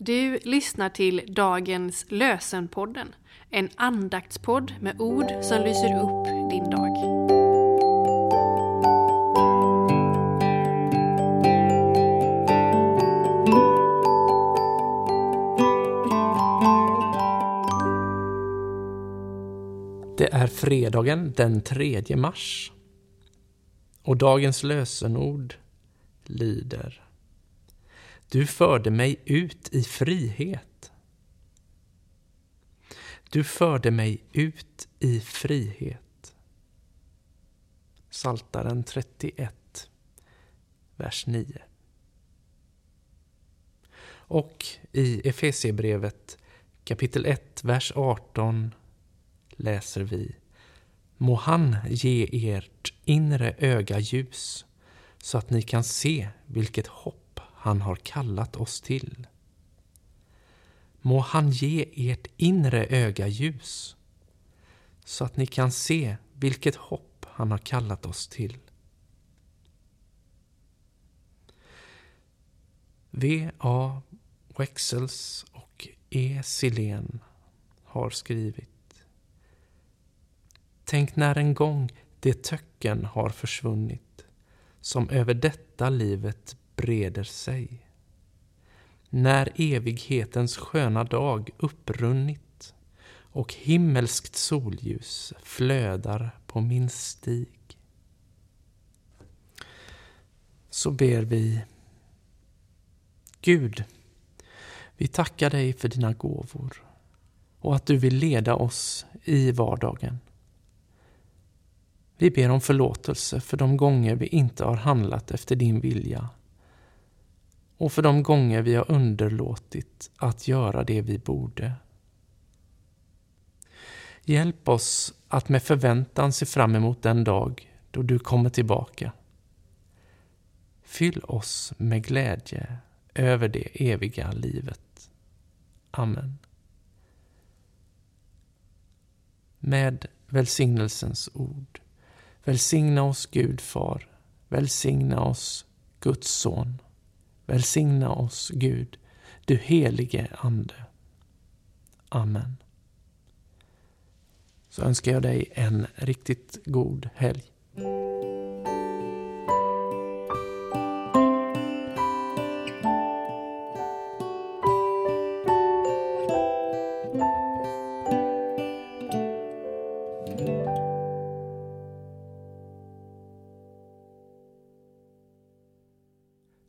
Du lyssnar till dagens Lösenpodden, en andaktspodd med ord som lyser upp din dag. Det är fredagen den 3 mars. Och dagens lösenord lyder du förde mig ut i frihet. Du förde mig ut i frihet. Saltaren 31, vers 9. Och i Efesierbrevet kapitel 1, vers 18 läser vi Må han ge ert inre öga ljus så att ni kan se vilket hopp han har kallat oss till. Må han ge ert inre öga ljus så att ni kan se vilket hopp han har kallat oss till. V.A. Wexels och E. Silén har skrivit Tänk när en gång det töcken har försvunnit som över detta livet breder sig. När evighetens sköna dag upprunnit och himmelskt solljus flödar på min stig. Så ber vi Gud, vi tackar dig för dina gåvor och att du vill leda oss i vardagen. Vi ber om förlåtelse för de gånger vi inte har handlat efter din vilja och för de gånger vi har underlåtit att göra det vi borde. Hjälp oss att med förväntan se fram emot den dag då du kommer tillbaka. Fyll oss med glädje över det eviga livet. Amen. Med välsignelsens ord. Välsigna oss Gud far. Välsigna oss Guds son. Välsigna oss Gud, du helige Ande. Amen. Så önskar jag dig en riktigt god helg.